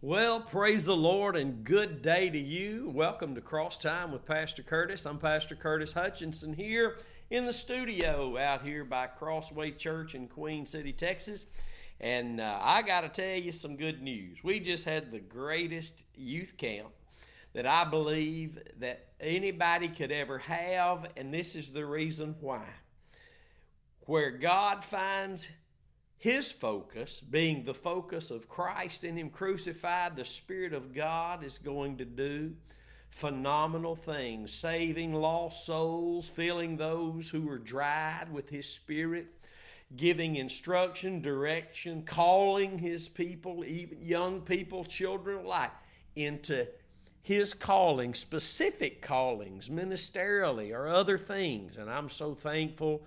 Well, praise the Lord and good day to you. Welcome to Cross Time with Pastor Curtis. I'm Pastor Curtis Hutchinson here in the studio out here by Crossway Church in Queen City, Texas. And uh, I got to tell you some good news. We just had the greatest youth camp that I believe that anybody could ever have, and this is the reason why. Where God finds his focus, being the focus of Christ in Him crucified, the Spirit of God is going to do phenomenal things, saving lost souls, filling those who are dried with His Spirit, giving instruction, direction, calling His people, even young people, children alike, into His calling, specific callings, ministerially or other things. And I'm so thankful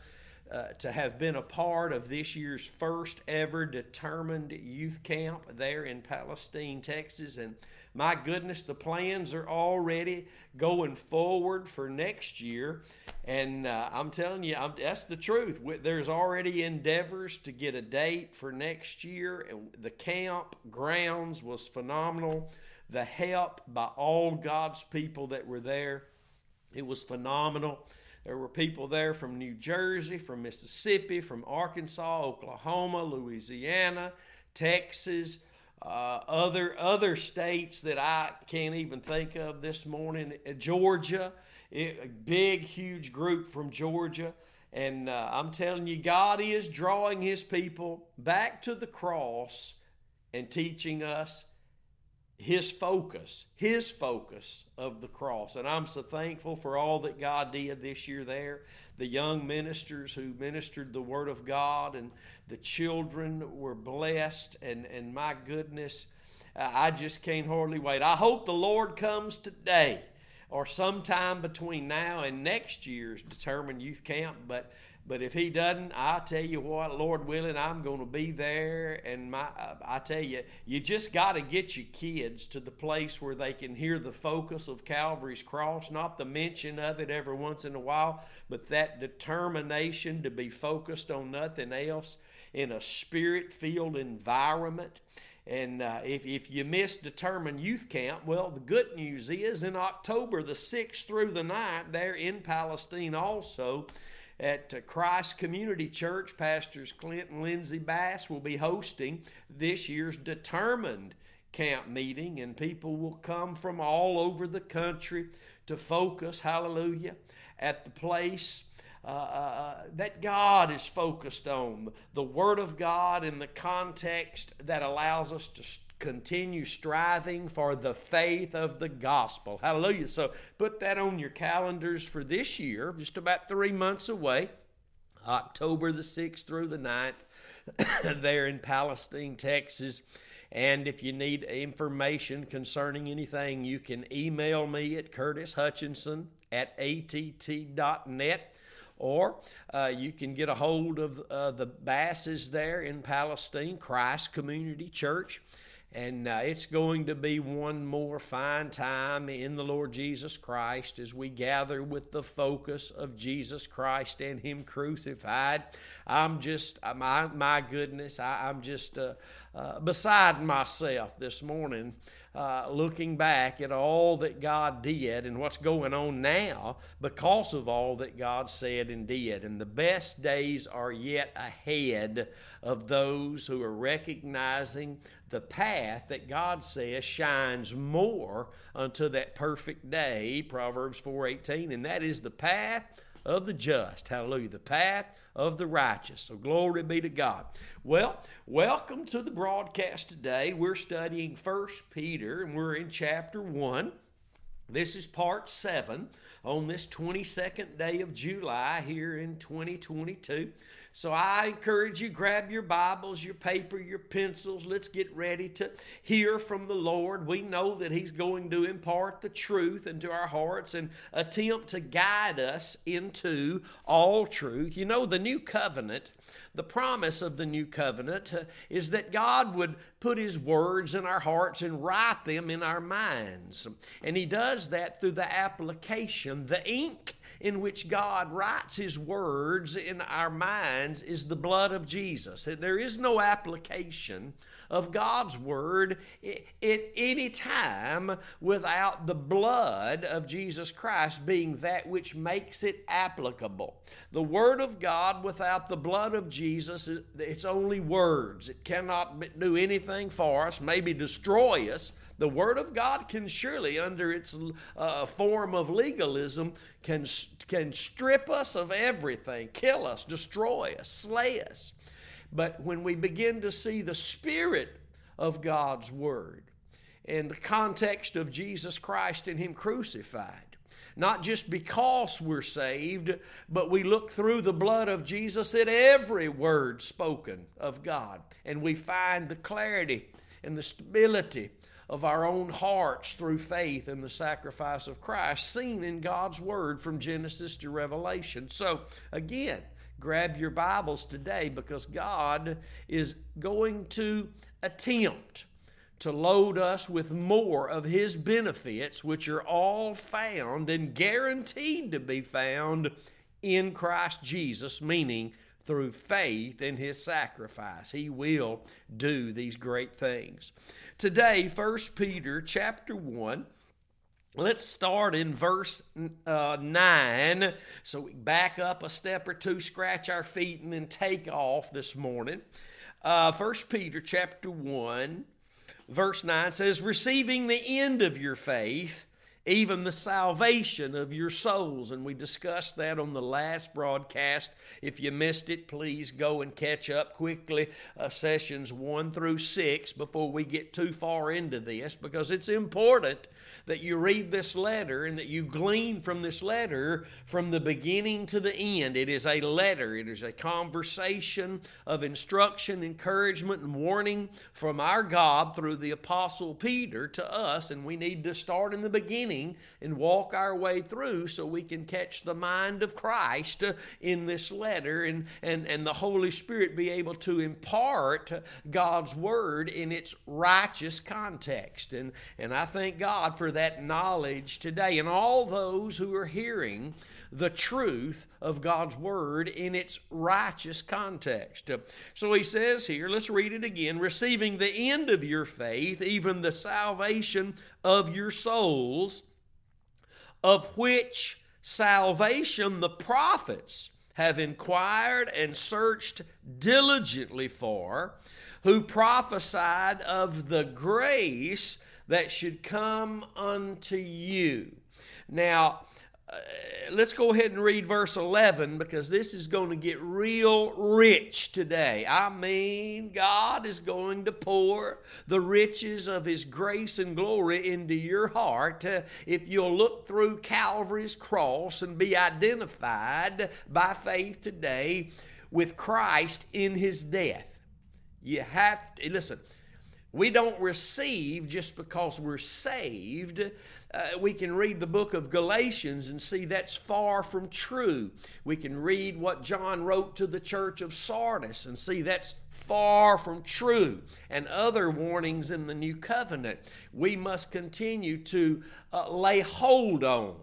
uh, to have been a part of this year's first ever determined youth camp there in Palestine, Texas. And my goodness, the plans are already going forward for next year. And uh, I'm telling you, I'm, that's the truth. There's already endeavors to get a date for next year. And the camp grounds was phenomenal. The help by all God's people that were there, it was phenomenal. There were people there from New Jersey, from Mississippi, from Arkansas, Oklahoma, Louisiana, Texas, uh, other other states that I can't even think of this morning. Uh, Georgia, a big, huge group from Georgia. And uh, I'm telling you, God is drawing His people back to the cross and teaching us his focus, his focus of the cross. And I'm so thankful for all that God did this year there. The young ministers who ministered the Word of God, and the children were blessed. And, and my goodness, I just can't hardly wait. I hope the Lord comes today or sometime between now and next year's determined youth camp. But but if he doesn't, I tell you what, Lord willing, I'm going to be there. And my, I tell you, you just got to get your kids to the place where they can hear the focus of Calvary's cross, not the mention of it every once in a while, but that determination to be focused on nothing else in a spirit-filled environment. And uh, if, if you miss Determined Youth Camp, well, the good news is in October the 6th through the 9th, there in Palestine also, at Christ Community Church, Pastors Clint and Lindsay Bass will be hosting this year's Determined Camp meeting, and people will come from all over the country to focus, hallelujah, at the place. Uh, uh, uh that God is focused on, the Word of God in the context that allows us to continue striving for the faith of the gospel. Hallelujah. So put that on your calendars for this year, just about three months away, October the 6th through the 9th, there in Palestine, Texas. And if you need information concerning anything, you can email me at Curtis Hutchinson at att.net or uh, you can get a hold of uh, the Basses there in Palestine, Christ Community Church. And uh, it's going to be one more fine time in the Lord Jesus Christ as we gather with the focus of Jesus Christ and Him crucified. I'm just, uh, my, my goodness, I, am just uh, uh, beside myself this morning. Uh, looking back at all that God did and what's going on now because of all that God said and did. And the best days are yet ahead of those who are recognizing the path that God says shines more unto that perfect day, Proverbs 4:18, and that is the path of the just. Hallelujah. The path of the righteous. So glory be to God. Well, welcome to the broadcast today. We're studying First Peter and we're in chapter 1. This is part 7 on this 22nd day of July here in 2022. So I encourage you, grab your Bibles, your paper, your pencils. Let's get ready to hear from the Lord. We know that He's going to impart the truth into our hearts and attempt to guide us into all truth. You know, the new covenant the promise of the new covenant uh, is that God would put His words in our hearts and write them in our minds. And He does that through the application. The ink in which God writes His words in our minds is the blood of Jesus. There is no application of God's Word at any time without the blood of Jesus Christ being that which makes it applicable. The Word of God without the blood of Jesus, it's only words. It cannot do anything for us, maybe destroy us. The Word of God can surely, under its uh, form of legalism, can, can strip us of everything, kill us, destroy us, slay us. But when we begin to see the Spirit of God's Word and the context of Jesus Christ and Him crucified, not just because we're saved, but we look through the blood of Jesus at every word spoken of God, and we find the clarity and the stability of our own hearts through faith in the sacrifice of Christ, seen in God's Word from Genesis to Revelation. So, again, grab your Bibles today because God is going to attempt to load us with more of His benefits, which are all found and guaranteed to be found in Christ Jesus, meaning through faith in His sacrifice. He will do these great things. Today, 1 Peter chapter 1. Let's start in verse uh, 9. So we back up a step or two, scratch our feet, and then take off this morning. Uh, 1 Peter chapter 1, verse 9 says, Receiving the end of your faith, even the salvation of your souls. And we discussed that on the last broadcast. If you missed it, please go and catch up quickly, uh, sessions one through six, before we get too far into this, because it's important that you read this letter and that you glean from this letter from the beginning to the end. It is a letter, it is a conversation of instruction, encouragement, and warning from our God through the Apostle Peter to us. And we need to start in the beginning and walk our way through so we can catch the mind of Christ in this letter and, and, and the Holy Spirit be able to impart God's Word in its righteous context. And, and I thank God for that knowledge today. And all those who are hearing the truth of God's Word in its righteous context. So he says here, let's read it again receiving the end of your faith, even the salvation of your souls, of which salvation the prophets have inquired and searched diligently for, who prophesied of the grace that should come unto you. Now, uh, let's go ahead and read verse 11 because this is going to get real rich today. I mean, God is going to pour the riches of His grace and glory into your heart uh, if you'll look through Calvary's cross and be identified by faith today with Christ in His death. You have to, listen, we don't receive just because we're saved. Uh, we can read the book of Galatians and see that's far from true. We can read what John wrote to the church of Sardis and see that's far from true. And other warnings in the new covenant. We must continue to uh, lay hold on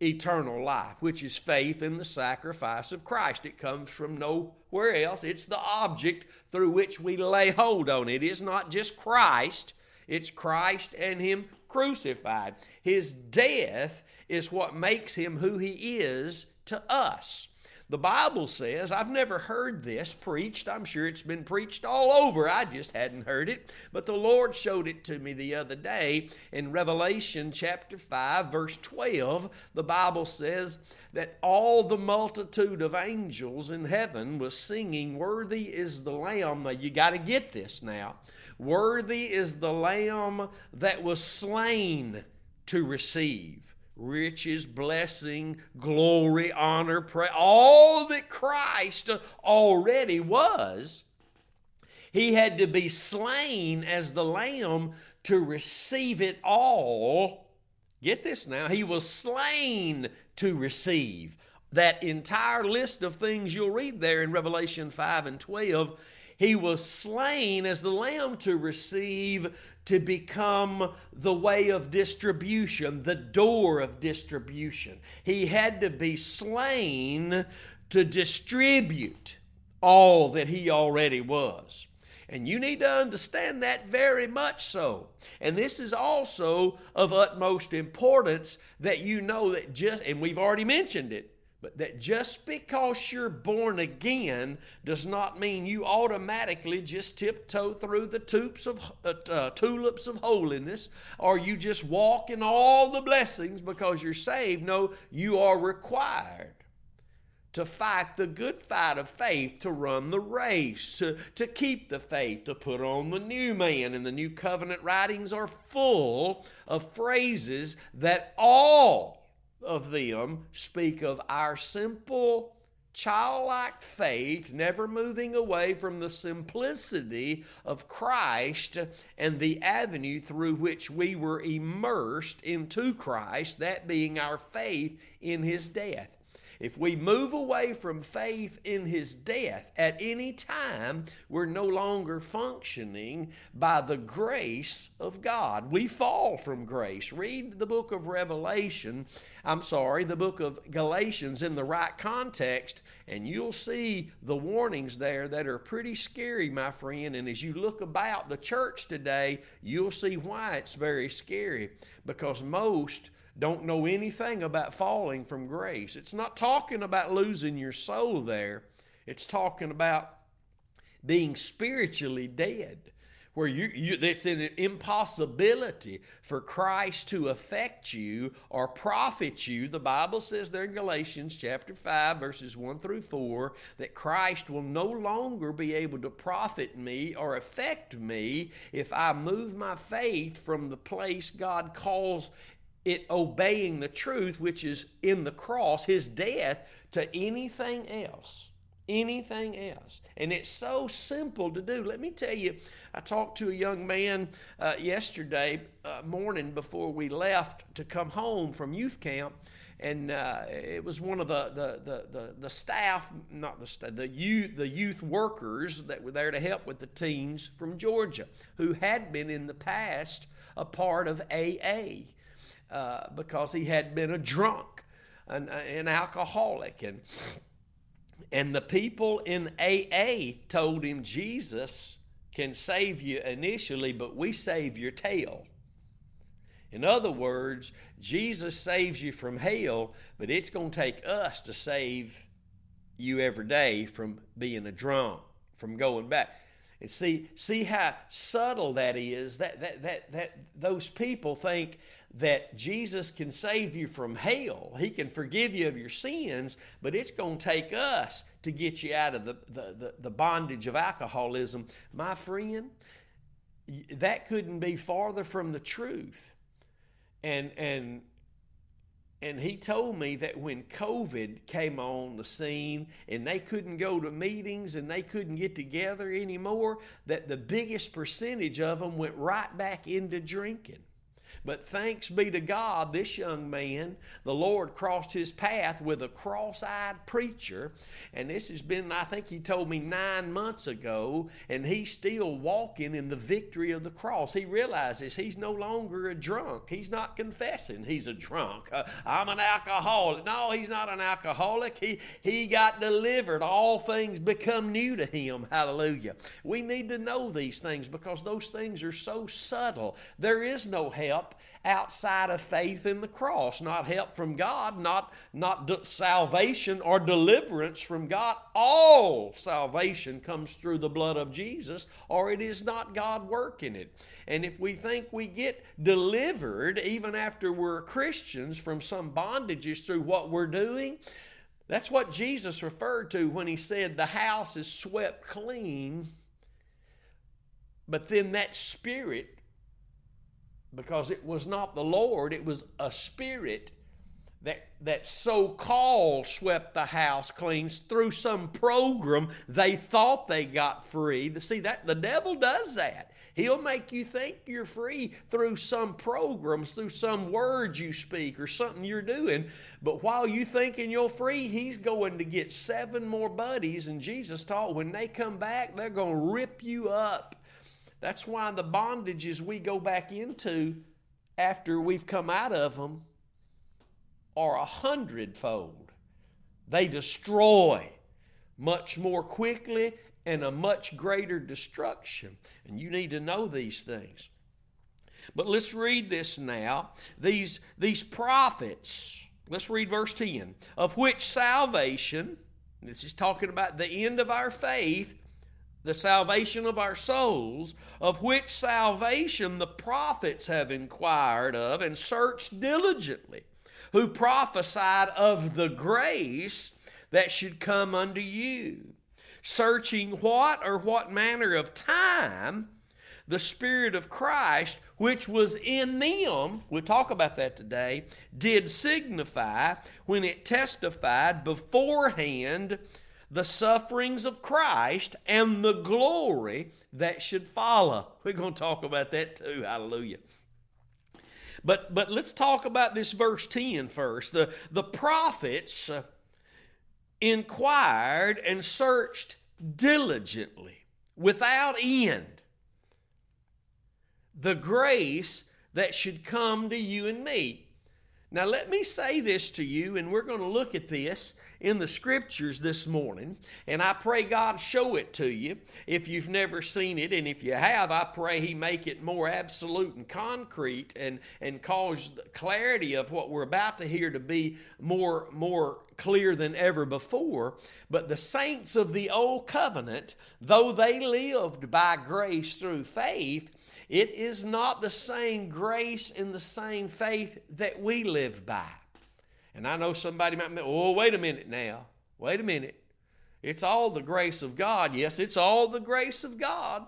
eternal life, which is faith in the sacrifice of Christ. It comes from nowhere else. It's the object through which we lay hold on. It is not just Christ, it's Christ and Him crucified. His death is what makes Him who He is to us. The Bible says, I've never heard this preached. I'm sure it's been preached all over. I just hadn't heard it. But the Lord showed it to me the other day in Revelation chapter 5, verse 12. The Bible says that all the multitude of angels in heaven was singing, Worthy is the Lamb. Now, you got to get this now. Worthy is the Lamb that was slain to receive riches, blessing, glory, honor, praise, all that Christ already was. He had to be slain as the lamb to receive it all. Get this now. He was slain to receive that entire list of things you'll read there in Revelation 5 and 12 He was slain as the lamb to receive, to become the way of distribution, the door of distribution. He had to be slain to distribute all that he already was. And you need to understand that very much so. And this is also of utmost importance that you know that just, and we've already mentioned it, but that just because you're born again does not mean you automatically just tiptoe through the tulips of, uh, uh, tulips of holiness or you just walk in all the blessings because you're saved. No, you are required to fight the good fight of faith, to run the race, to, to keep the faith, to put on the new man. And the new covenant writings are full of phrases that all of them speak of our simple, childlike faith, never moving away from the simplicity of Christ and the avenue through which we were immersed into Christ, that being our faith in his death. If we move away from faith in his death at any time, we're no longer functioning by the grace of God. We fall from grace. Read the book of Revelation, I'm sorry, the book of Galatians in the right context, and you'll see the warnings there that are pretty scary, my friend. And as you look about the church today, you'll see why it's very scary because most don't know anything about falling from grace. It's not talking about losing your soul there, it's talking about being spiritually dead. Where you, you it's an impossibility for Christ to affect you or profit you. The Bible says there in Galatians chapter 5, verses 1 through 4, that Christ will no longer be able to profit me or affect me if I move my faith from the place God calls it obeying the truth, which is in the cross, his death, to anything else. Anything else. And it's so simple to do. Let me tell you, I talked to a young man uh, yesterday uh, morning before we left to come home from youth camp. And uh, it was one of the, the, the, the, the staff, not the staff, the youth, the youth workers that were there to help with the teens from Georgia who had been in the past a part of AA. Uh, because he had been a drunk, an, an alcoholic. And, and the people in AA told him Jesus can save you initially, but we save your tail. In other words, Jesus saves you from hell, but it's going to take us to save you every day from being a drunk, from going back. And see, see how subtle that is. That, that, that, that those people think that Jesus can save you from hell. He can forgive you of your sins, but it's going to take us to get you out of the, the, the, the bondage of alcoholism. My friend, that couldn't be farther from the truth. And, and and he told me that when COVID came on the scene and they couldn't go to meetings and they couldn't get together anymore, that the biggest percentage of them went right back into drinking. But thanks be to God, this young man, the Lord crossed his path with a cross eyed preacher. And this has been, I think he told me nine months ago, and he's still walking in the victory of the cross. He realizes he's no longer a drunk. He's not confessing he's a drunk. Uh, I'm an alcoholic. No, he's not an alcoholic. He, he got delivered. All things become new to him. Hallelujah. We need to know these things because those things are so subtle. There is no help outside of faith in the cross, not help from God, not, not d- salvation or deliverance from God. All salvation comes through the blood of Jesus, or it is not God working it. And if we think we get delivered, even after we're Christians, from some bondages through what we're doing, that's what Jesus referred to when he said the house is swept clean. But then that spirit because it was not the Lord, it was a spirit that, that so called swept the house clean through some program they thought they got free. See, that the devil does that. He'll make you think you're free through some programs, through some words you speak or something you're doing. But while you thinking you're free, he's going to get seven more buddies. And Jesus taught when they come back, they're going to rip you up. That's why the bondages we go back into after we've come out of them are a hundredfold. They destroy much more quickly and a much greater destruction. And you need to know these things. But let's read this now. These, these prophets, let's read verse 10, of which salvation, this is talking about the end of our faith, the salvation of our souls, of which salvation the prophets have inquired of and searched diligently, who prophesied of the grace that should come unto you searching what or what manner of time the Spirit of Christ, which was in them, we'll talk about that today, did signify when it testified beforehand the sufferings of Christ and the glory that should follow. We're going to talk about that too. Hallelujah. But, but let's talk about this verse 10 first. The, the prophets inquired and searched diligently, without end, the grace that should come to you and me. Now, let me say this to you, and we're going to look at this in the scriptures this morning, and I pray God show it to you if you've never seen it, and if you have, I pray He make it more absolute and concrete and, and cause the clarity of what we're about to hear to be more, more clear than ever before. But the saints of the old covenant, though they lived by grace through faith, it is not the same grace and the same faith that we live by. And I know somebody might oh, wait a minute now. Wait a minute. It's all the grace of God. Yes, it's all the grace of God.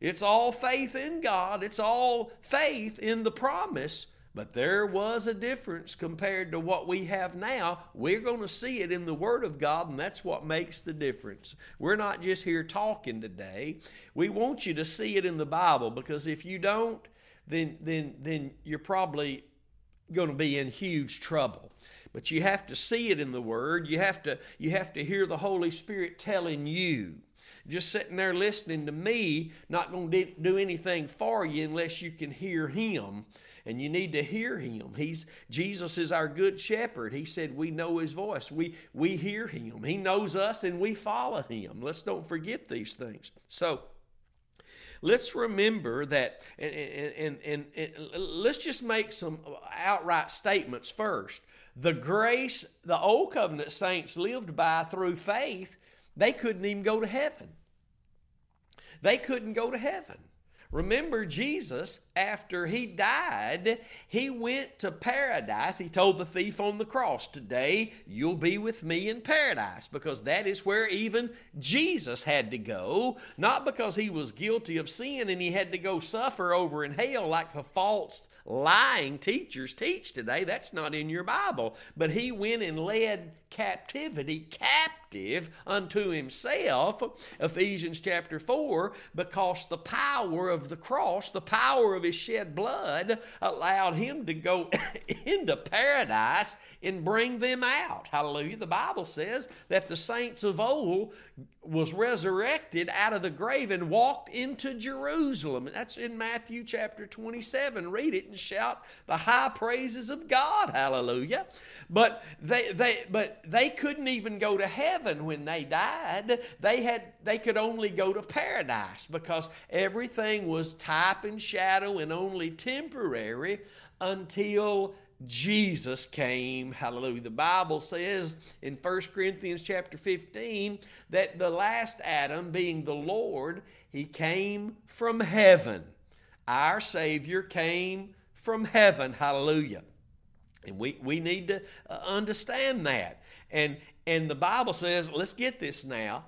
It's all faith in God. It's all faith in the promise. But there was a difference compared to what we have now. We're going to see it in the Word of God, and that's what makes the difference. We're not just here talking today. We want you to see it in the Bible because if you don't, then, then, then you're probably going to be in huge trouble. But you have to see it in the word. You have to you have to hear the holy spirit telling you. Just sitting there listening to me not going to do anything for you unless you can hear him. And you need to hear him. He's jesus is our good shepherd. He said we know his voice. We we hear him. He knows us and we follow him. Let's don't forget these things. So let's remember that, and, and, and, and, let's just make some outright statements first. The grace the old covenant saints lived by through faith, they couldn't even go to heaven. They couldn't go to heaven. Remember, Jesus, after he died, he went to paradise. He told the thief on the cross, Today you'll be with me in paradise, because that is where even Jesus had to go, not because he was guilty of sin and he had to go suffer over in hell like the false lying teachers teach today. That's not in your Bible. But he went and led captivity captive unto himself, Ephesians chapter 4, because the power of the cross, the power of his shed blood, allowed him to go into paradise and bring them out. Hallelujah. The Bible says that the saints of old was resurrected out of the grave and walked into Jerusalem. That's in Matthew chapter 27. Read it and shout the high praises of God. Hallelujah. But they they but they couldn't even go to heaven when they died. They had they could only go to paradise because everything was type and shadow and only temporary until Jesus came. Hallelujah. The Bible says in 1 Corinthians chapter 15 that the last Adam, being the Lord, he came from heaven. Our Savior came from heaven. Hallelujah. And we, we need to uh, understand that. And, and the Bible says, let's get this now.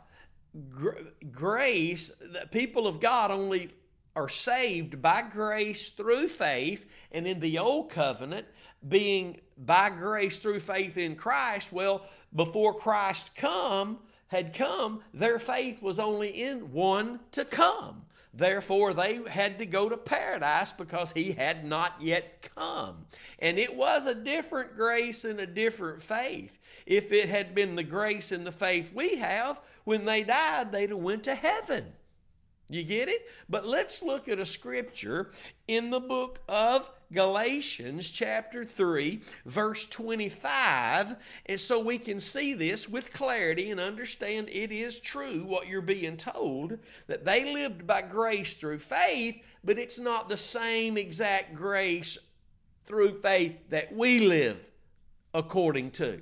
Grace, the people of God only are saved by grace through faith. And in the old covenant, being by grace through faith in Christ, well, before Christ come had come, their faith was only in one to come. Therefore, they had to go to paradise because he had not yet come. And it was a different grace and a different faith. If it had been the grace and the faith we have, when they died, they'd have went to heaven. You get it? But let's look at a scripture in the book of Galatians, chapter 3, verse 25. And so we can see this with clarity and understand it is true what you're being told that they lived by grace through faith, but it's not the same exact grace through faith that we live according to.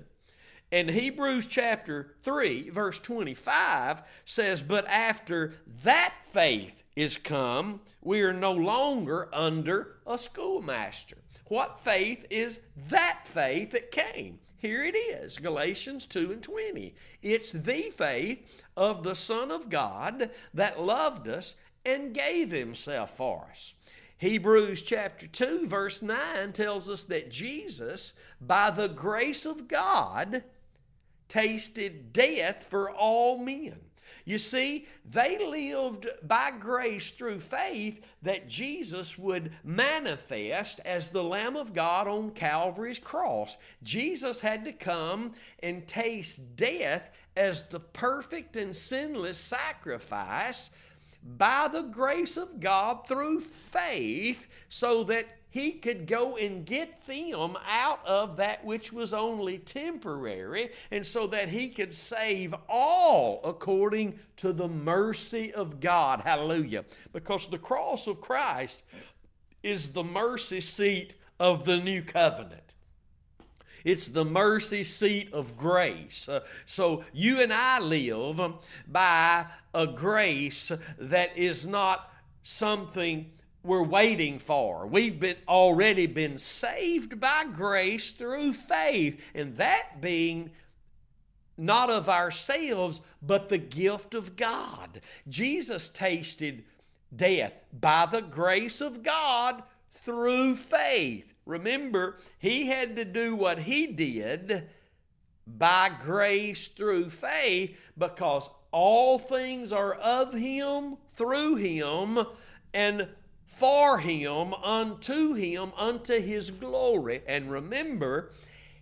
And Hebrews chapter 3, verse 25 says, But after that faith is come, we are no longer under a schoolmaster. What faith is that faith that came? Here it is, Galatians 2 and 20. It's the faith of the Son of God that loved us and gave himself for us. Hebrews chapter 2, verse 9 tells us that Jesus, by the grace of God, tasted death for all men. You see, they lived by grace through faith that Jesus would manifest as the Lamb of God on Calvary's cross. Jesus had to come and taste death as the perfect and sinless sacrifice by the grace of God through faith so that he could go and get them out of that which was only temporary, and so that he could save all according to the mercy of God. Hallelujah. Because the cross of Christ is the mercy seat of the new covenant. It's the mercy seat of grace. Uh, so you and I live by a grace that is not something we're waiting for. We've been already been saved by grace through faith, and that being not of ourselves, but the gift of God. Jesus tasted death by the grace of God through faith. Remember, he had to do what he did by grace through faith because all things are of him, through him, and for him, unto him, unto his glory. And remember,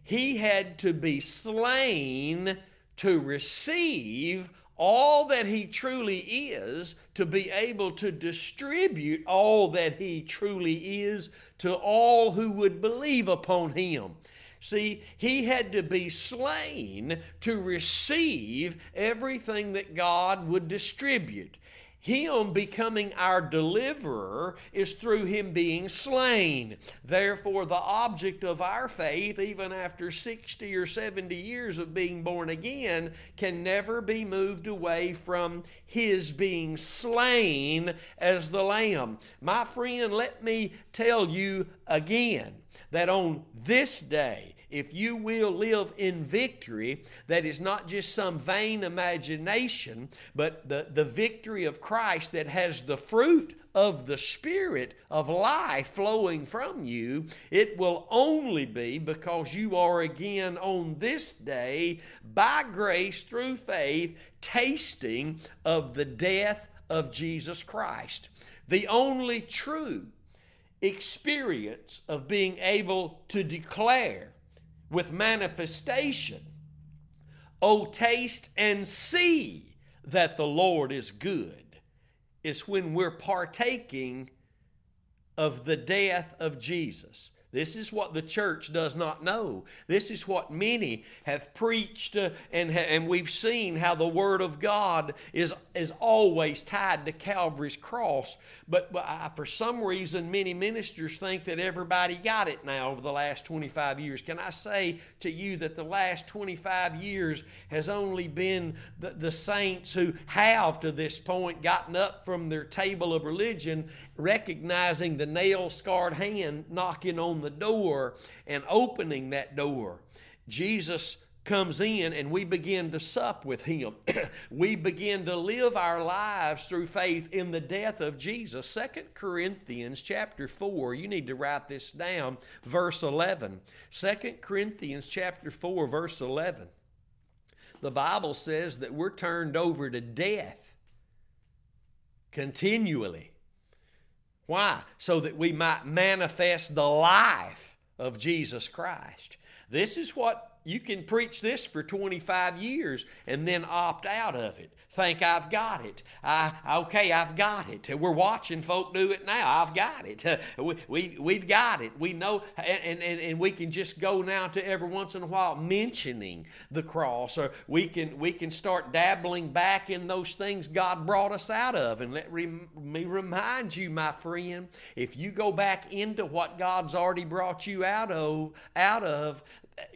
he had to be slain to receive all that he truly is, to be able to distribute all that he truly is to all who would believe upon him. See, he had to be slain to receive everything that God would distribute. Him becoming our deliverer is through Him being slain. Therefore, the object of our faith, even after 60 or 70 years of being born again, can never be moved away from His being slain as the Lamb. My friend, let me tell you again that on this day, if you will live in victory that is not just some vain imagination, but the, the victory of Christ that has the fruit of the Spirit of life flowing from you, it will only be because you are again on this day, by grace through faith, tasting of the death of Jesus Christ. The only true experience of being able to declare with manifestation. Oh, taste and see that the Lord is good, is when we're partaking of the death of Jesus. This is what the church does not know. This is what many have preached, uh, and, and we've seen how the Word of God is, is always tied to Calvary's cross. But, but I, for some reason, many ministers think that everybody got it now over the last 25 years. Can I say to you that the last 25 years has only been the, the saints who have to this point gotten up from their table of religion, recognizing the nail scarred hand knocking on the door and opening that door, Jesus comes in and we begin to sup with him. we begin to live our lives through faith in the death of Jesus. Second Corinthians chapter 4, you need to write this down, verse 11. Second Corinthians chapter 4 verse 11. The Bible says that we're turned over to death continually. Why? So that we might manifest the life of Jesus Christ. This is what you can preach this for 25 years and then opt out of it. Think I've got it. I, okay, I've got it. We're watching folk do it now. I've got it. We, we, we've got it. We know, and, and, and we can just go now to every once in a while mentioning the cross, or we can, we can start dabbling back in those things God brought us out of. And let me remind you, my friend, if you go back into what God's already brought you out of, out of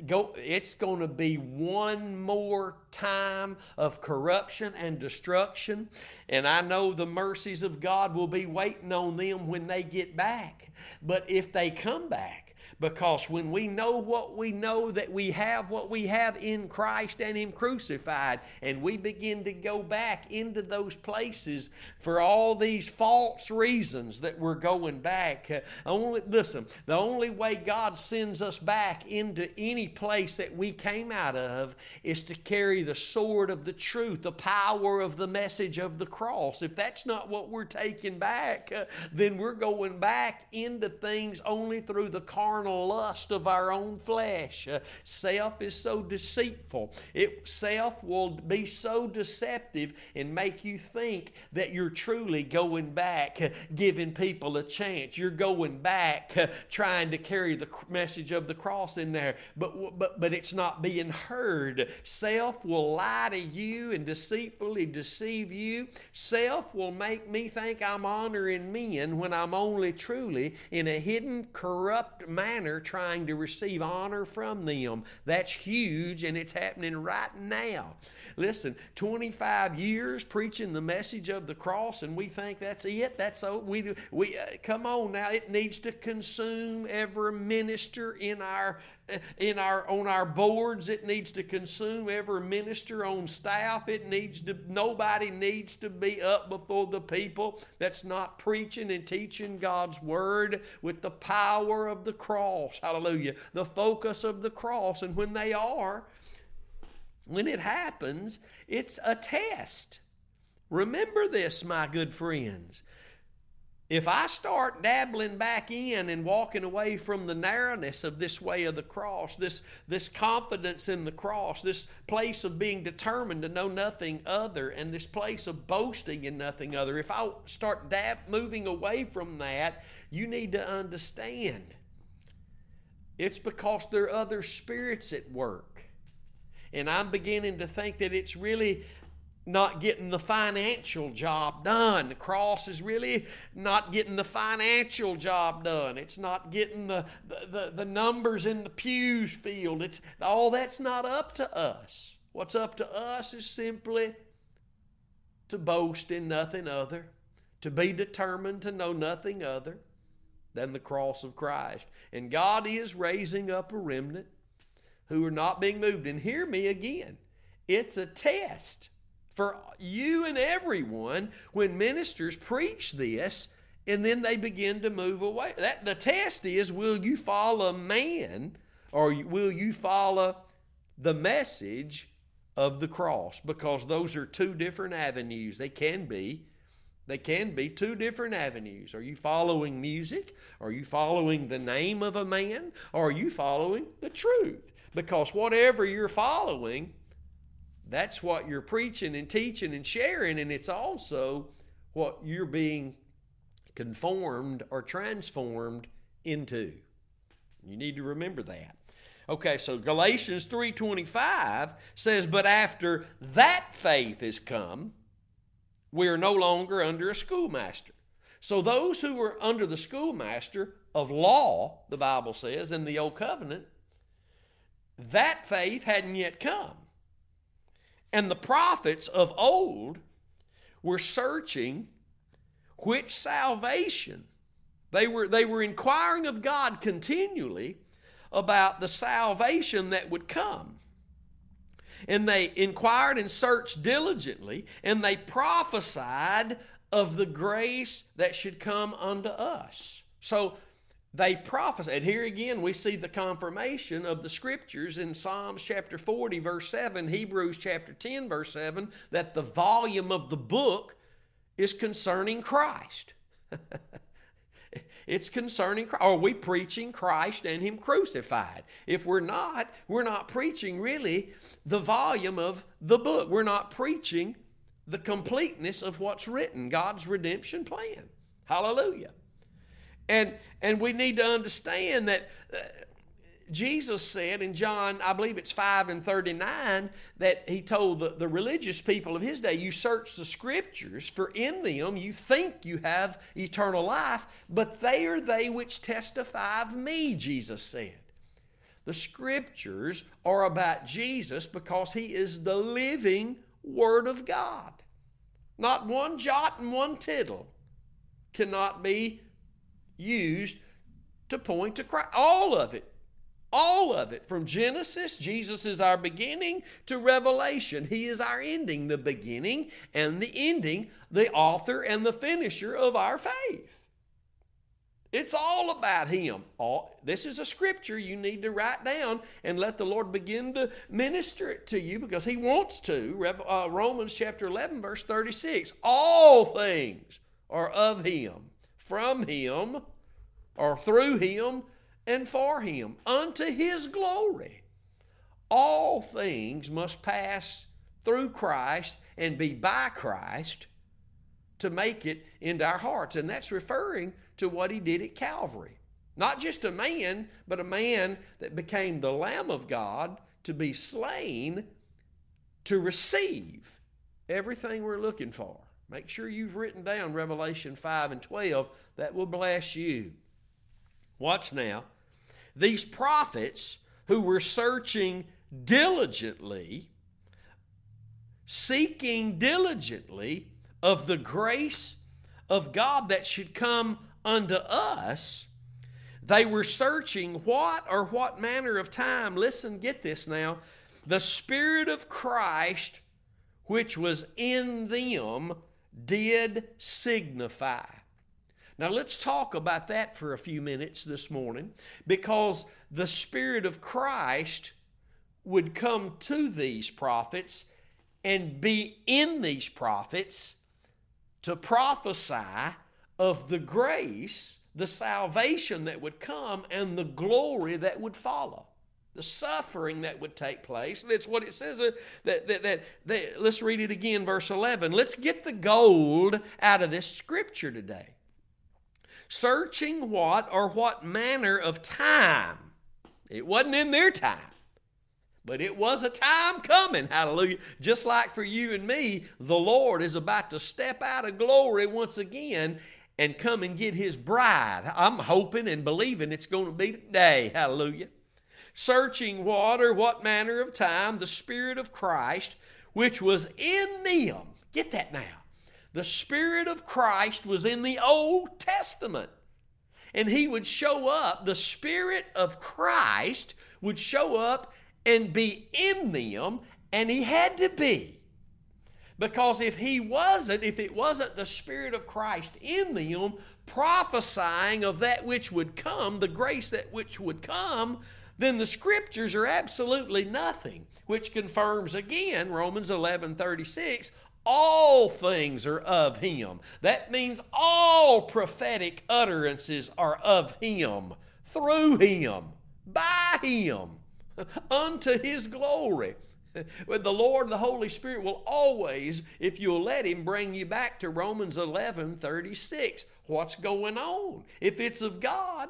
go it's going to be one more time of corruption and destruction. And i know the mercies of god will be waiting on them when they get back. But if they come back because when we know what we know, that we have what we have in Christ and Him crucified, and we begin to go back into those places for all these false reasons that we're going back. Uh, only listen, the only way God sends us back into any place that we came out of is to carry the sword of the truth, the power of the message of the cross. If that's not what we're taking back, uh, then we're going back into things only through the carnal carnal lust of our own flesh. Uh, self is so deceitful. It self will be so deceptive and make you think that you're truly going back, uh, giving people a chance. You're going back, uh, trying to carry the message of the cross in there, but but but it's not being heard. Self will lie to you and deceitfully deceive you. Self will make me think I'm honoring men when I'm only truly in a hidden, corrupt manner manner trying to receive honor from them. That's huge and it's happening right now. Listen, 25 years preaching the message of the cross and we think that's it. That's so we do we uh, come on now it needs to consume every minister in our in our on our boards it needs to consume every minister on staff. It needs to nobody needs to be up before the people that's not preaching and teaching God's word with the power of the cross. Hallelujah. The focus of the cross. And when they are when it happens it's a test. Remember this my good friends if I start dabbling back in and walking away from the narrowness of this way of the cross, this, this confidence in the cross, this place of being determined to know nothing other, and this place of boasting in nothing other, if I start dab, moving away from that, you need to understand it's because there are other spirits at work. And I'm beginning to think that it's really not getting the financial job done. The cross is really not getting the financial job done. It's not getting the, the, the, the, numbers in the pews filled. It's all that's not up to us. What's up to us is simply to boast in nothing other, to be determined to know nothing other than the cross of Christ. And God is raising up a remnant who are not being moved. And hear me again. It's a test for you and everyone when ministers preach this and then they begin to move away. That the test is will you follow man or will you follow the message of the cross because those are two different avenues. They can be they can be two different avenues. Are you following music? Are you following the name of a man? Or are you following the truth? Because whatever you're following, that's what you're preaching and teaching and sharing, and it's also what you're being conformed or transformed into. You need to remember that. Okay, so Galatians 3:25 says, "But after that faith is come, we are no longer under a schoolmaster." So those who were under the schoolmaster of law, the Bible says in the old covenant, that faith hadn't yet come. And the prophets of old were searching which salvation. They were, they were inquiring of God continually about the salvation that would come. And they inquired and searched diligently, and they prophesied of the grace that should come unto us. So they prophesied. And here again, we see the confirmation of the scriptures in Psalms chapter 40, verse 7, Hebrews chapter 10, verse 7, that the volume of the book is concerning Christ. it's concerning Christ. Are we preaching Christ and Him crucified? If we're not, we're not preaching really the volume of the book. We're not preaching the completeness of what's written, God's redemption plan. Hallelujah. And and we need to understand that uh, Jesus said in John, I believe it's 5 and 39, that he told the, the religious people of his day, You search the scriptures, for in them you think you have eternal life, but they are they which testify of me, Jesus said. The scriptures are about Jesus because he is the living Word of God. Not one jot and one tittle cannot be used to point to Christ. All of it all of it. From Genesis, Jesus is our beginning, to Revelation, He is our ending, the beginning and the ending, the author and the finisher of our faith. It's all about Him. All, this is a scripture you need to write down and let the Lord begin to minister it to you because He wants to. Uh, Romans chapter 11, verse 36. All things are of Him, from Him, or through Him, and for him unto his glory. All things must pass through Christ and be by Christ to make it into our hearts. And that's referring to what he did at Calvary. Not just a man, but a man that became the Lamb of God to be slain to receive everything we're looking for. Make sure you've written down Revelation 5 and 12. That will bless you. Watch now. These prophets who were searching diligently, seeking diligently of the grace of God that should come unto us, they were searching what or what manner of time, listen, get this now, the Spirit of Christ which was in them did signify. Now, let's talk about that for a few minutes this morning because the Spirit of Christ would come to these prophets and be in these prophets to prophesy of the grace, the salvation that would come, and the glory that would follow. The suffering that would take place. That's what it says. Uh, that, that, that, that, let's read it again, verse 11. Let's get the gold out of this scripture today searching what or what manner of time. It wasn't in their time. But it was a time coming, hallelujah. Just like for you and me, the Lord is about to step out of glory once again and come and get his bride. I'm hoping and believing it's going to be today, hallelujah. Searching what or what manner of time the Spirit of Christ, which was in them, get that now, the Spirit of Christ was in the Old Testament. And he would show up, the Spirit of Christ would show up and be in them, and he had to be. Because if he wasn't, if it wasn't the Spirit of Christ in them, prophesying of that which would come, the grace that which would come, then the scriptures are absolutely nothing, which confirms again Romans 11 36 all things are of him. That means all prophetic utterances are of him, through him, by him, unto his glory. With the Lord, the Holy Spirit will always, if you'll let Him, bring you back to Romans 11 36. What's going on? If it's of God,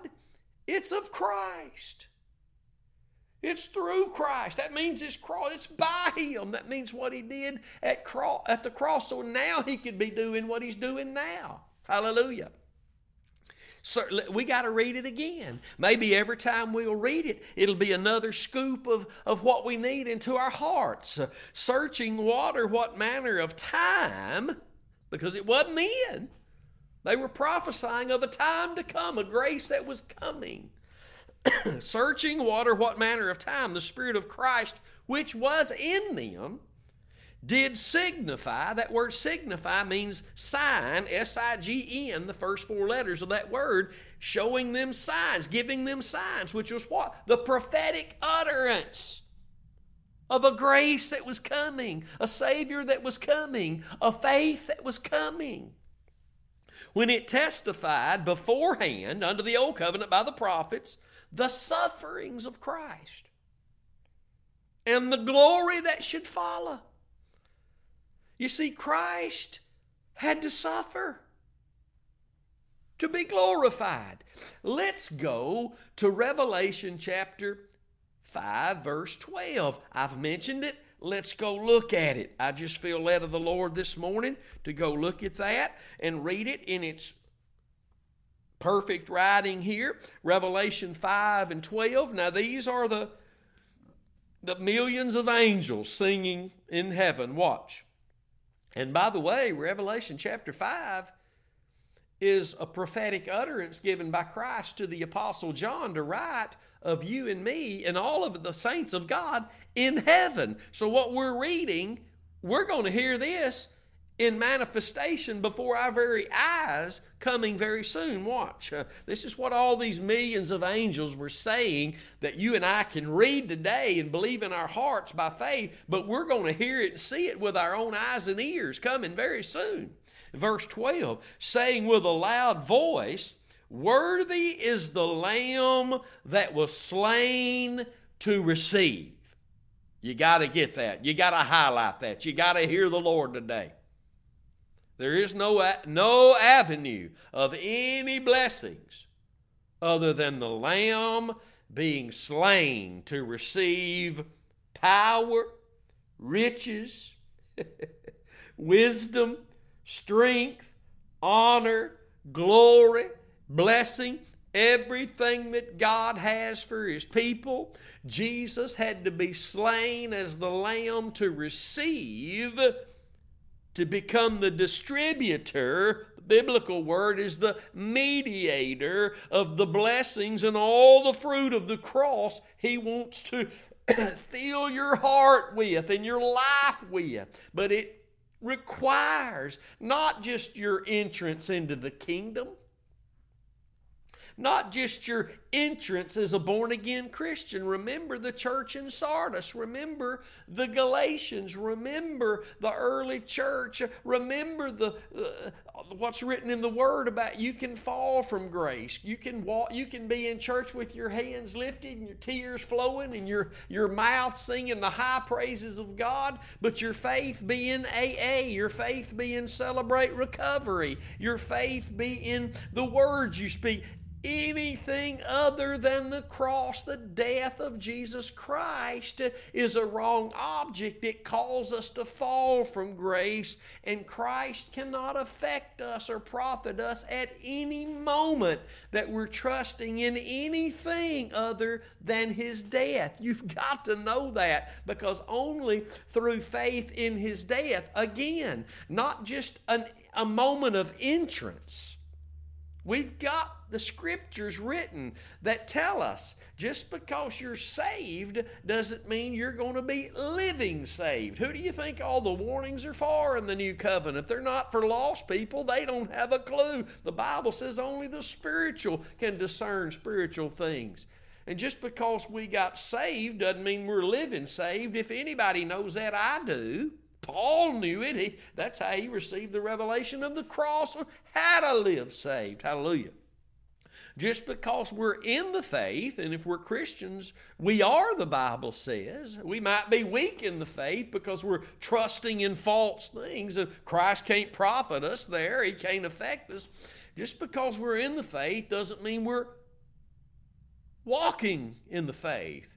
it's of Christ. It's through Christ. That means it's cross. It's by Him. That means what He did at cross at the cross. So now He could be doing what He's doing now. Hallelujah. So we got to read it again. Maybe every time we'll read it, it'll be another scoop of, of what we need into our hearts. Searching water, what manner of time, because it wasn't then. They were prophesying of a time to come, a grace that was coming. searching water what manner of time the Spirit of Christ, which was in them, did signify. That word signify means sign, S I G N, the first four letters of that word, showing them signs, giving them signs, which was what? The prophetic utterance. of a grace that was coming, a Savior that was coming, a faith that was coming. When it testified beforehand under the Old Covenant by the prophets the sufferings of Christ and the glory that should follow. You see, Christ had to suffer to be glorified. Let's go to Revelation chapter 5, verse 12. I've mentioned it. Let's go look at it. I just feel led of the Lord this morning to go look at that and read it in its perfect writing here. Revelation 5 and 12. Now, these are the, the millions of angels singing in heaven. Watch. And by the way, Revelation chapter 5 is a prophetic utterance given by Christ to the Apostle John to write of you and me and all of the saints of God in heaven. So, what we're reading, we're going to hear this in manifestation before our very eyes coming very soon. Watch. Uh, this is what all these millions of angels were saying that you and I can read today and believe in our hearts by faith, but we're going to hear it and see it with our own eyes and ears coming very soon. Verse 12, saying with a loud voice, Worthy is the Lamb that was slain to receive. You got to get that. You got to highlight that. You got to hear the Lord today. There is no, no avenue of any blessings other than the Lamb being slain to receive power, riches, wisdom, strength, honor, glory, blessing, everything that God has for His people. Jesus had to be slain as the Lamb to receive to become the distributor. The biblical word is the mediator of the blessings and all the fruit of the cross he wants to fill your heart with and your life with. But it requires not just your entrance into the kingdom not just your entrance as a born again Christian. Remember the church in Sardis. Remember the Galatians. Remember the early church. Remember the uh, what's written in the Word about you can fall from grace. You can walk. You can be in church with your hands lifted and your tears flowing and your your mouth singing the high praises of God, but your faith be in AA. Your faith be in celebrate recovery. Your faith be in the words you speak anything other than the cross, the death of Jesus Christ, is a wrong object. It calls us to fall from grace, and Christ cannot affect us or profit us at any moment that we're trusting in anything other than His death. You've got to know that because only through faith in His death, again, not just an, a moment of entrance We've got the scriptures written that tell us just because you're saved doesn't mean you're going to be living saved. Who do you think all the warnings are for in the new covenant? They're not for lost people, they don't have a clue. The Bible says only the spiritual can discern spiritual things. And just because we got saved doesn't mean we're living saved. If anybody knows that, I do. Paul knew it. He, that's how he received the revelation of the cross how to live saved. Hallelujah. Just because we're in the faith, and if we're Christians, we are, the Bible says. We might be weak in the faith because we're trusting in false things, and Christ can't profit us there. He can't affect us. Just because we're in the faith doesn't mean we're walking in the faith.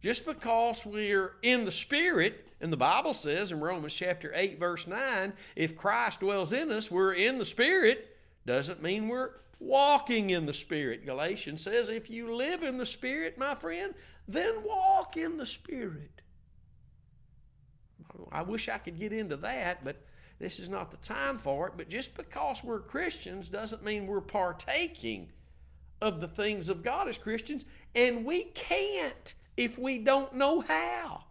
Just because we're in the Spirit and the Bible says in Romans chapter 8, verse 9, if Christ dwells in us, we're in the Spirit, doesn't mean we're walking in the Spirit. Galatians says, if you live in the Spirit, my friend, then walk in the Spirit. I wish I could get into that, but this is not the time for it. But just because we're Christians doesn't mean we're partaking of the things of God as Christians, and we can't if we don't know how.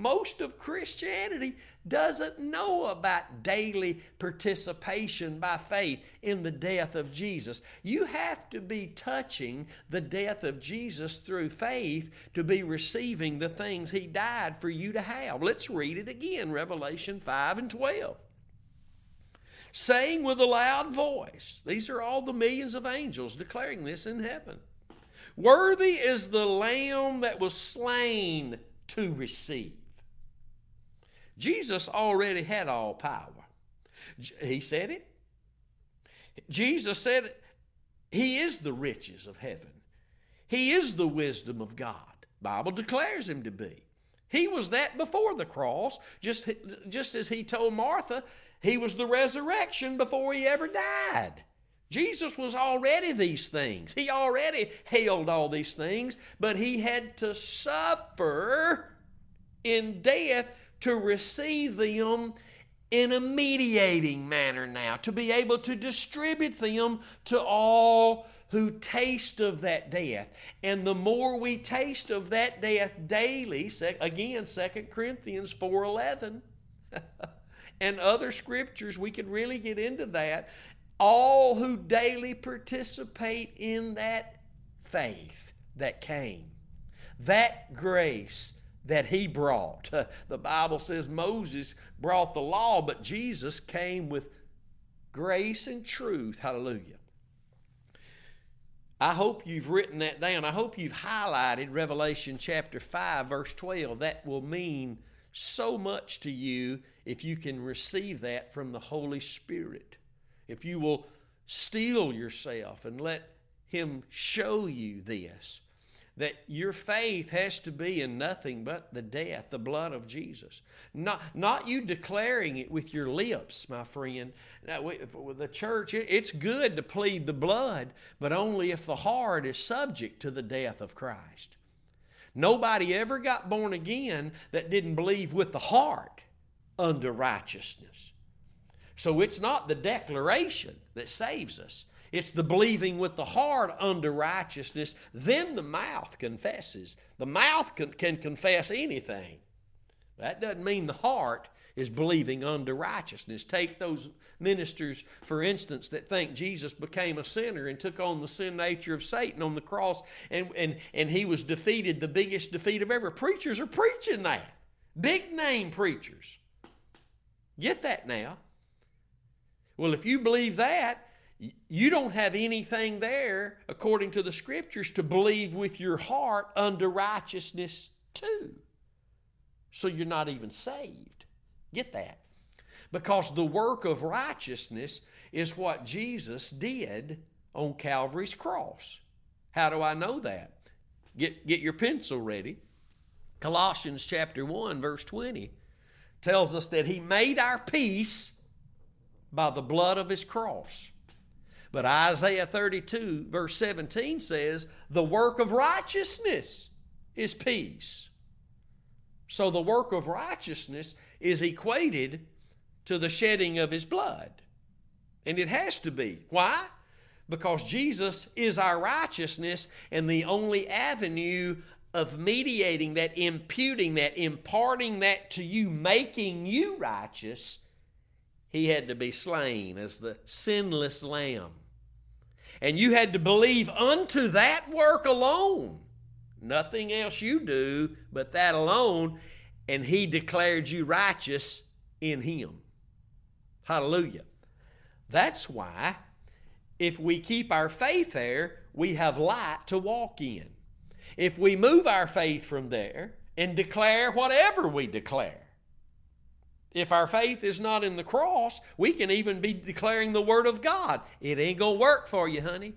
Most of Christianity doesn't know about daily participation by faith in the death of Jesus. You have to be touching the death of Jesus through faith to be receiving the things He died for you to have. Let's read it again Revelation 5 and 12 saying with a loud voice, These are all the millions of angels declaring this in heaven. Worthy is the Lamb that was slain to receive. Jesus already had all power. He said it. Jesus said He is the riches of heaven. He is the wisdom of God. Bible declares him to be. He was that before the cross, just, just as he told Martha, he was the resurrection before he ever died. Jesus was already these things. He already held all these things, but he had to suffer in death to receive them in a mediating manner now, to be able to distribute them to all who taste of that death. And the more we taste of that death daily, again, 2 Corinthians 4.11, and other scriptures, we could really get into that. All who daily participate in that faith that came, that grace, that he brought. The Bible says Moses brought the law, but Jesus came with grace and truth. Hallelujah. I hope you've written that down. I hope you've highlighted Revelation chapter 5, verse 12. That will mean so much to you if you can receive that from the Holy Spirit. If you will steel yourself and let Him show you this that your faith has to be in nothing but the death, the blood of Jesus. Not, not you declaring it with your lips, my friend. Now, with the church, it's good to plead the blood, but only if the heart is subject to the death of Christ. Nobody ever got born again that didn't believe with the heart unto righteousness. So it's not the declaration that saves us. It's the believing with the heart unto righteousness. Then the mouth confesses. The mouth can, can confess anything. That doesn't mean the heart is believing unto righteousness. Take those ministers, for instance, that think Jesus became a sinner and took on the sin nature of Satan on the cross and, and, and he was defeated, the biggest defeat of ever. Preachers are preaching that. Big name preachers. Get that now. Well, if you believe that, you don't have anything there, according to the scriptures, to believe with your heart unto righteousness too. So you're not even saved. Get that? Because the work of righteousness is what Jesus did on Calvary's cross. How do I know that? Get, get your pencil ready. Colossians chapter 1, verse 20 tells us that He made our peace by the blood of His cross. But Isaiah 32, verse 17 says, The work of righteousness is peace. So the work of righteousness is equated to the shedding of his blood. And it has to be. Why? Because Jesus is our righteousness and the only avenue of mediating that, imputing that, imparting that to you, making you righteous, he had to be slain as the sinless lamb. And you had to believe unto that work alone. Nothing else you do but that alone. And he declared you righteous in him. Hallelujah. That's why, if we keep our faith there, we have light to walk in. If we move our faith from there and declare whatever we declare, if our faith is not in the cross, we can even be declaring the Word of God. It ain't going to work for you, honey.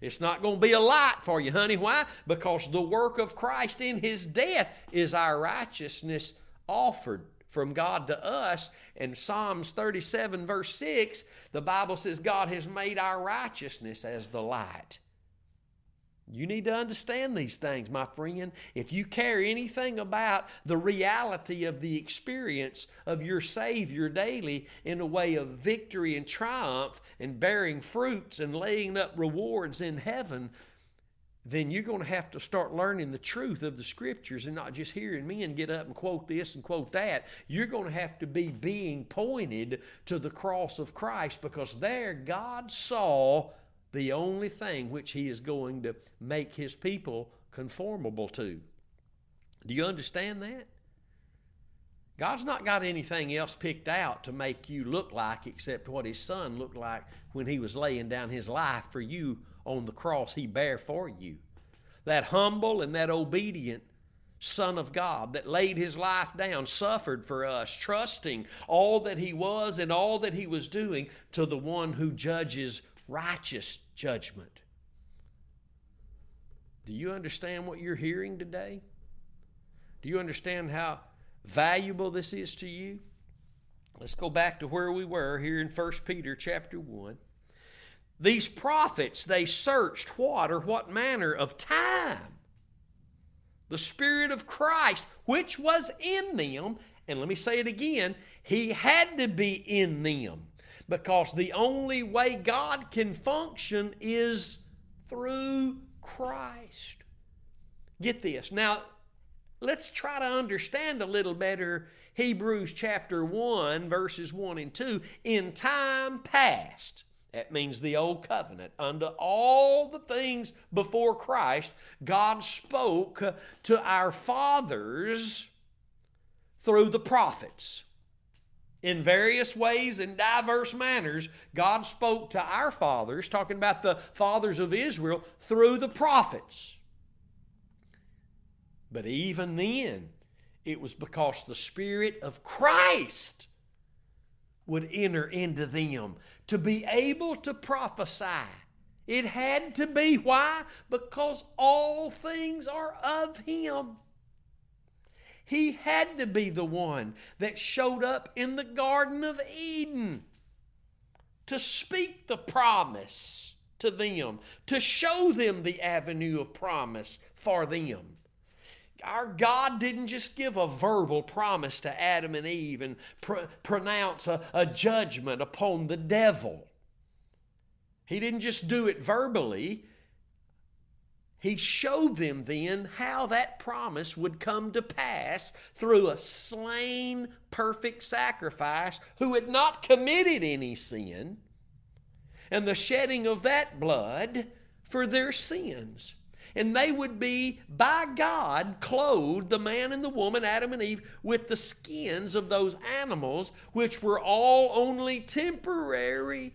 It's not going to be a light for you, honey. Why? Because the work of Christ in His death is our righteousness offered from God to us. And Psalms 37, verse 6, the Bible says, God has made our righteousness as the light. You need to understand these things, my friend. If you care anything about the reality of the experience of your Savior daily in a way of victory and triumph and bearing fruits and laying up rewards in heaven, then you're going to have to start learning the truth of the scriptures and not just hearing men get up and quote this and quote that. You're going to have to be being pointed to the cross of Christ because there God saw the only thing which He is going to make His people conformable to. Do you understand that? God's not got anything else picked out to make you look like except what His Son looked like when He was laying down His life for you on the cross He bare for you. That humble and that obedient Son of God that laid His life down, suffered for us, trusting all that He was and all that He was doing to the one who judges righteous judgment. Do you understand what you're hearing today? Do you understand how valuable this is to you? Let's go back to where we were here in 1 Peter chapter 1. These prophets, they searched what or what manner of time? The Spirit of Christ, which was in them. And let me say it again He had to be in them because the only way God can function is through Christ. Get this. Now, let's try to understand a little better Hebrews chapter 1, verses 1 and 2. In time past, that means the old covenant. Under all the things before Christ, God spoke to our fathers through the prophets. In various ways, in diverse manners, God spoke to our fathers, talking about the fathers of Israel, through the prophets. But even then, it was because the Spirit of Christ would enter into them to be able to prophesy. It had to be. Why? Because all things are of Him. He had to be the one that showed up in the Garden of Eden to speak the promise to them, to show them the avenue of promise for them. Our God didn't just give a verbal promise to Adam and Eve and pr- pronounce a, a judgment upon the devil. He didn't just do it verbally. He showed them then how that promise would come to pass through a slain, perfect sacrifice who had not committed any sin, and the shedding of that blood for their sins. And they would be, by God, clothed, the man and the woman, Adam and Eve, with the skins of those animals, which were all only temporary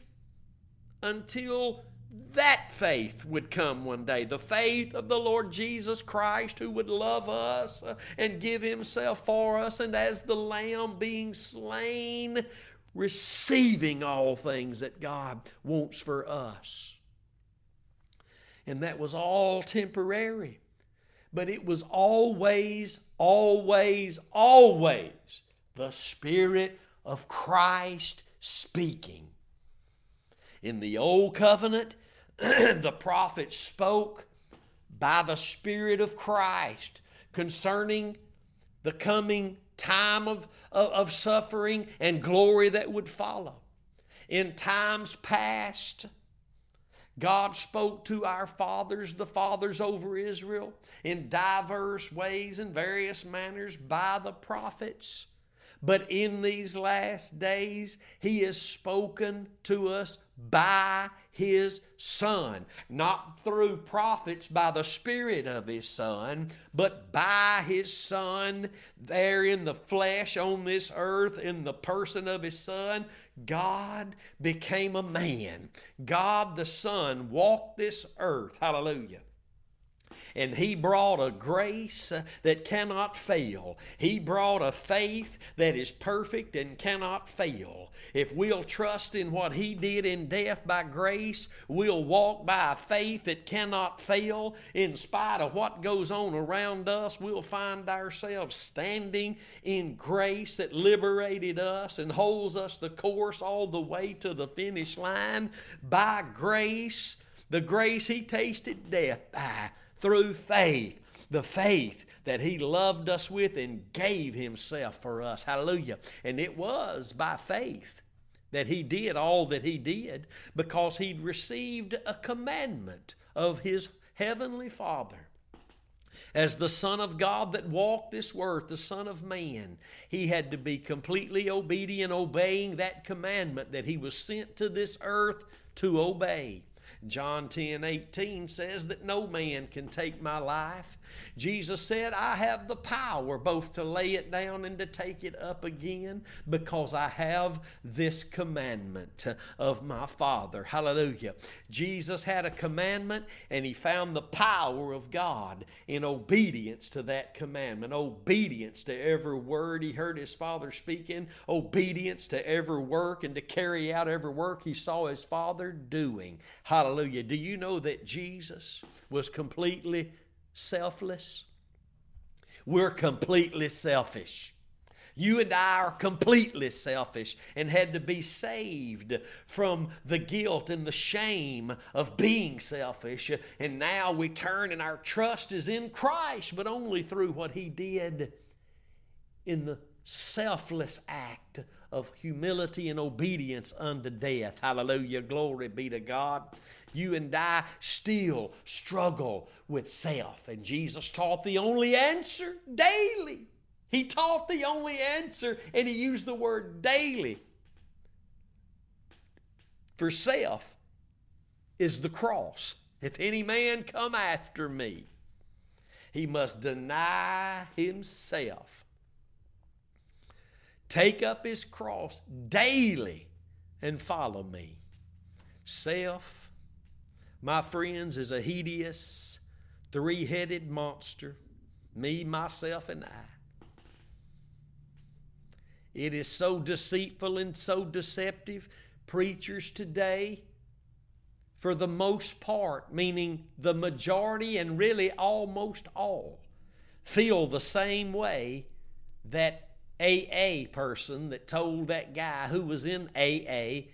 until that faith would come one day. The faith of the Lord Jesus Christ, who would love us and give himself for us, and as the Lamb being slain, receiving all things that God wants for us. And that was all temporary. But it was always, always, always the Spirit of Christ speaking. In the Old Covenant, the prophets spoke by the Spirit of Christ concerning the coming time of, of, of, suffering and glory that would follow. In times past, God spoke to our fathers, the fathers over Israel, in diverse ways and various manners by the prophets. But in these last days, He has spoken to us by His Son. Not through prophets by the Spirit of His Son, but by His Son there in the flesh on this earth, in the person of His Son. God became a man. God the Son walked this earth. Hallelujah and He brought a grace uh, that cannot fail. He brought a faith that is perfect and cannot fail. If we'll trust in what He did in death by grace, we'll walk by a faith that cannot fail. In spite of what goes on around us, we'll find ourselves standing in grace that liberated us and holds us the course all the way to the finish line. By grace, the grace He tasted death by through faith. The faith that He loved us with and gave Himself for us. Hallelujah. And it was by faith that He did all that He did because He'd received a commandment of His Heavenly Father as the Son of God that walked this earth, the Son of Man, he had to be completely obedient, obeying that commandment that he was sent to this earth to obey. John 10 18 says that no man can take my life. Jesus said, I have the power both to lay it down and to take it up again because I have this commandment of my Father. Hallelujah. Jesus had a commandment and he found the power of God in obedience to that commandment, obedience to every word he heard his Father speaking, obedience to every work and to carry out every work he saw his Father doing. Hallelujah. Do you know that Jesus was completely selfless? We're completely selfish. You and I are completely selfish and had to be saved from the guilt and the shame of being selfish. And now we turn and our trust is in Christ, but only through what He did in the selfless act of humility and obedience unto death. Hallelujah. Glory be to God you and I still struggle with self. And Jesus taught the only answer daily. He taught the only answer, and he used the word daily. For self is the cross. If any man come after me, he must deny himself, take up his cross daily, and follow me. Self my friends, is a hideous, three headed monster, me, myself, and I. It is so deceitful and so deceptive. Preachers today, for the most part, meaning the majority and really almost all, feel the same way that AA person that told that guy who was in AA.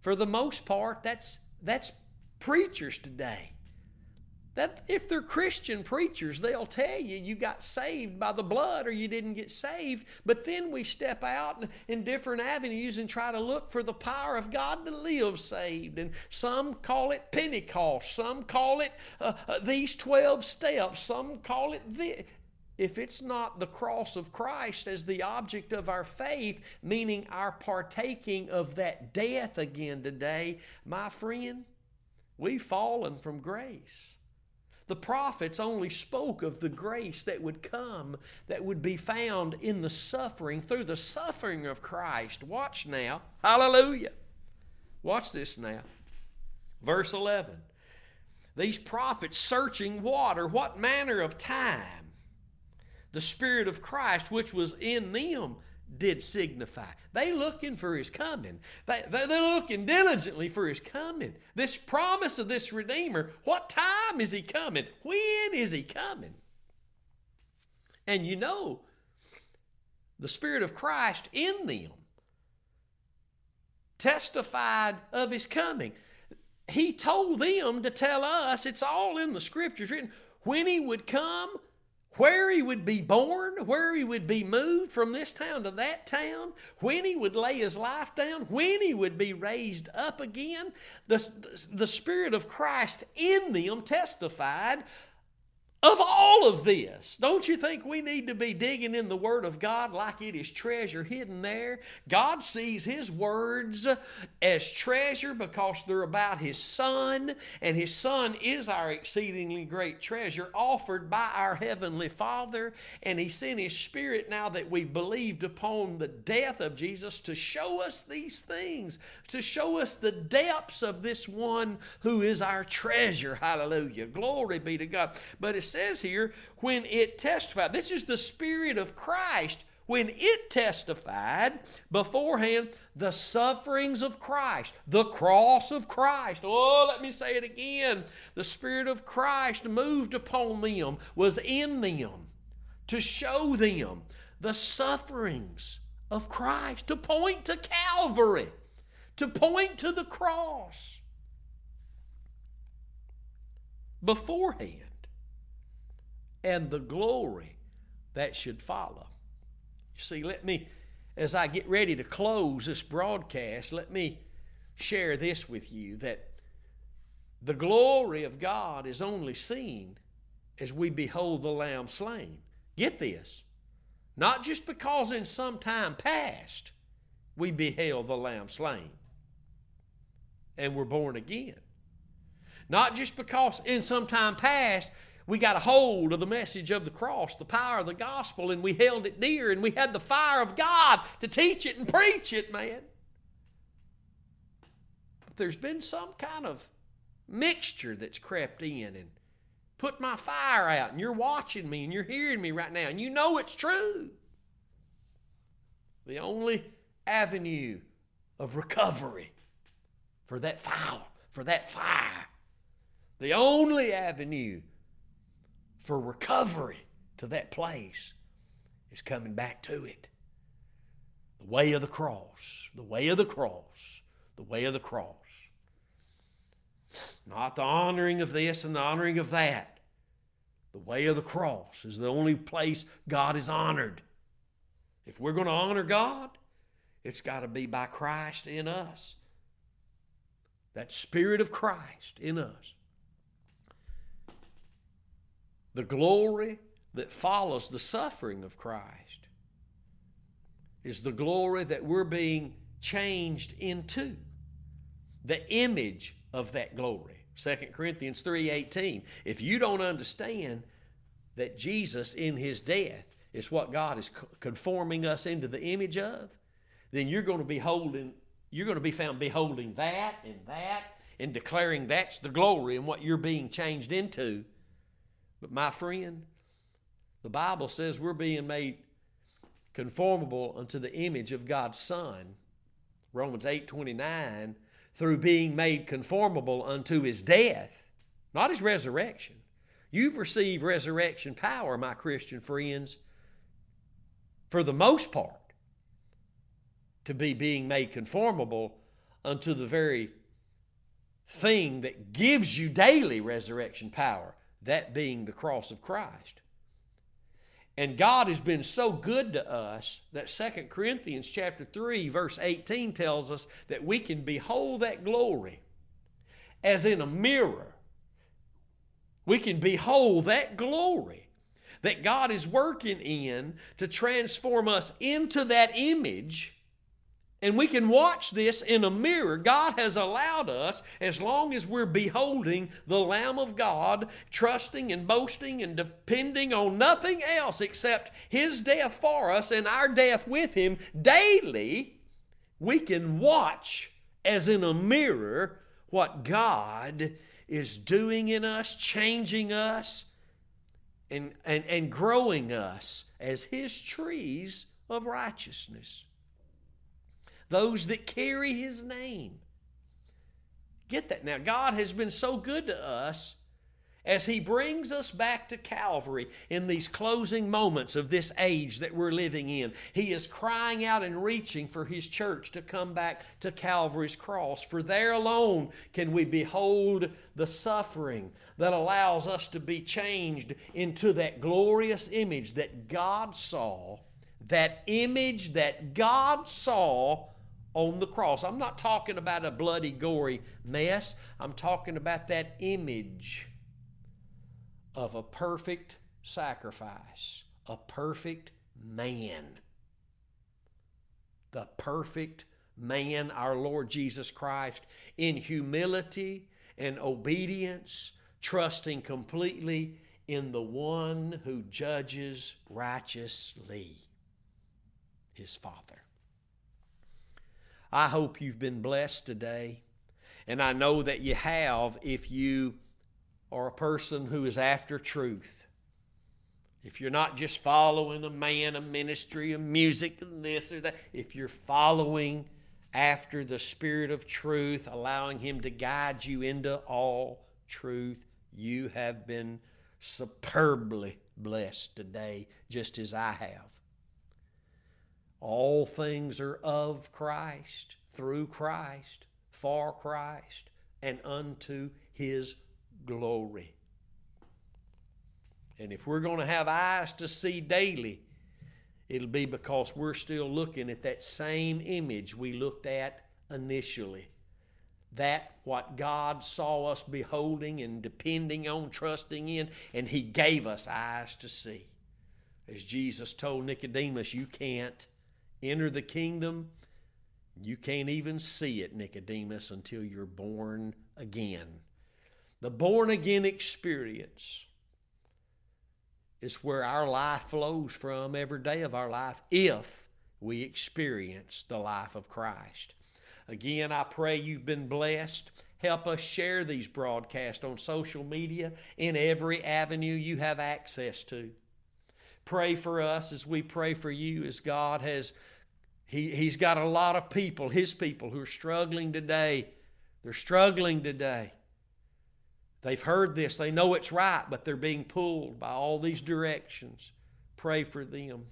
For the most part, that's that's preachers today. That if they're Christian preachers, they'll tell you you got saved by the blood or you didn't get saved. But then we step out in different avenues and try to look for the power of God to live saved. And some call it Pentecost, some call it uh, uh, these 12 steps, some call it this if it's not the cross of Christ as the object of our faith, meaning our partaking of that death again today, my friend, We've fallen from grace. The prophets only spoke of the grace that would come, that would be found in the suffering, through the suffering of Christ. Watch now. Hallelujah. Watch this now. Verse 11. These prophets searching water, what manner of time? The Spirit of Christ, which was in them, did signify. They looking for his coming. They, they, they're looking diligently for his coming. This promise of this Redeemer, what time is he coming? When is he coming? And you know, the Spirit of Christ in them testified of his coming. He told them to tell us, it's all in the scriptures written, when he would come where he would be born, where he would be moved from this town to that town, when he would lay his life down, when he would be raised up again. The, the Spirit of Christ in them testified of all of this, don't you think we need to be digging in the Word of God like it is treasure hidden there? God sees His words as treasure because they're about His Son, and His Son is our exceedingly great treasure offered by our Heavenly Father. And He sent His Spirit now that we believed upon the death of Jesus to show us these things, to show us the depths of this one who is our treasure. Hallelujah. Glory be to God. But it's says here, when it testified, this is the Spirit of Christ. When it testified beforehand the sufferings of Christ, the cross of Christ. Oh, let me say it again. The Spirit of Christ moved upon them, was in them to show them the sufferings of Christ, to point to Calvary, to point to the cross beforehand and the glory that should follow. You see, let me, as I get ready to close this broadcast, let me share this with you that The glory of God is only seen as we behold the Lamb slain. Get this. Not just because in some time past we beheld the Lamb slain and were born again. Not just because in some time past we got a hold of the message of the cross, the power of the gospel, and we held it dear and we had the fire of God to teach it and preach it, man. But there's been some kind of mixture that's crept in and put my fire out, and you're watching me and you're hearing me right now, and you know it's true. The only avenue of recovery for that fire, for that fire, the only avenue for recovery to that place is coming back to it. The way of the cross, the way of the cross, the way of the cross. Not the honoring of this and the honoring of that. The way of the cross is the only place God is honored. If we're going to honor God, it's got to be by Christ in us. That Spirit of Christ in us. The glory that follows the suffering of Christ is the glory that we're being changed into. The image of that glory. 2 Corinthians 3:18. If you don't understand that Jesus in his death is what God is conforming us into the image of, then you're going to be holding you're going to be found beholding that and that and declaring that's the glory and what you're being changed into. But my friend, the Bible says we're being made conformable unto the image of God's Son. Romans 8:29 through being made conformable unto his death, not his resurrection. You've received resurrection power, my Christian friends, for the most part, to be being made conformable unto the very thing that gives you daily resurrection power, that being the cross of Christ. And God has been so good to us that Second Corinthians chapter 3 verse 18 tells us that we can behold that glory as in a mirror. We can behold that glory that God is working in to transform us into that image and we can watch this in a mirror. God has allowed us, as long as we're beholding the Lamb of God, trusting and boasting and depending on nothing else except His death for us and our death with Him daily, we can watch as in a mirror what God is doing in us, changing us, and, and, and growing us as His trees of righteousness those that carry his name. Get that now. God has been so good to us as he brings us back to Calvary in these closing moments of this age that we're living in. He is crying out and reaching for his church to come back to Calvary's cross. For there alone can we behold the suffering that allows us to be changed into that glorious image that God saw, that image that God saw on the cross. I'm not talking about a bloody, gory mess. I'm talking about that image of a perfect sacrifice, a perfect man. The perfect man, our Lord Jesus Christ, in humility and obedience, trusting completely in the one who judges righteously, his Father. I hope you've been blessed today. And I know that you have if you are a person who is after truth. If you're not just following a man, a ministry, a music, and this or that, if you're following after the Spirit of truth, allowing Him to guide you into all truth, you have been superbly blessed today, just as I have. All things are of Christ, through Christ, for Christ, and unto his glory. And if we're going to have eyes to see daily, it'll be because we're still looking at that same image we looked at initially that what God saw us beholding and depending on, trusting in, and He gave us eyes to see. As Jesus told Nicodemus, you can't enter the kingdom, you can't even see it, Nicodemus, until you're born again. The born again experience is where our life flows from every day of our life if we experience the life of Christ. Again, I pray you've been blessed. Help us share these broadcasts on social media in every avenue you have access to. Pray for us as we pray for you, as God has, he, He's got a lot of people, His people, who are struggling today. They're struggling today. They've heard this, they know it's right, but they're being pulled by all these directions. Pray for them.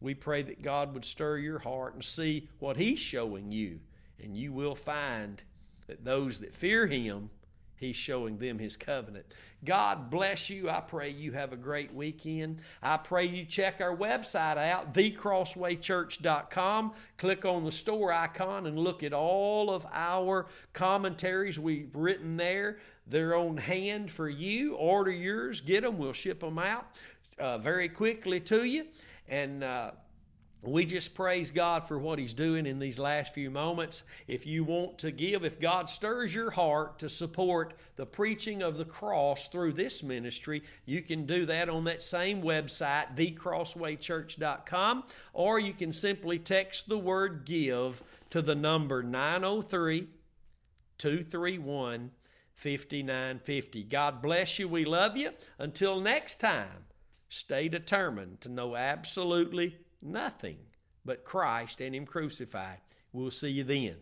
We pray that God would stir your heart and see what He's showing you and you will find that those that fear him, he's showing them his covenant. God bless you. I pray you have a great weekend. I pray you check our website out, thecrosswaychurch.com. Click on the store icon and look at all of our commentaries we've written there. They're on hand for you. Order yours, get them, we'll ship them out uh, very quickly to you. And, uh, we just praise God for what He's doing in these last few moments. If you want to give, if God stirs your heart to support the preaching of the cross through this ministry, you can do that on that same website, thecrosswaychurch.com, or you can simply text the word give to the number 903 231 5950. God bless you. We love you. Until next time, stay determined to know absolutely nothing but Christ and Him crucified. We'll see you then.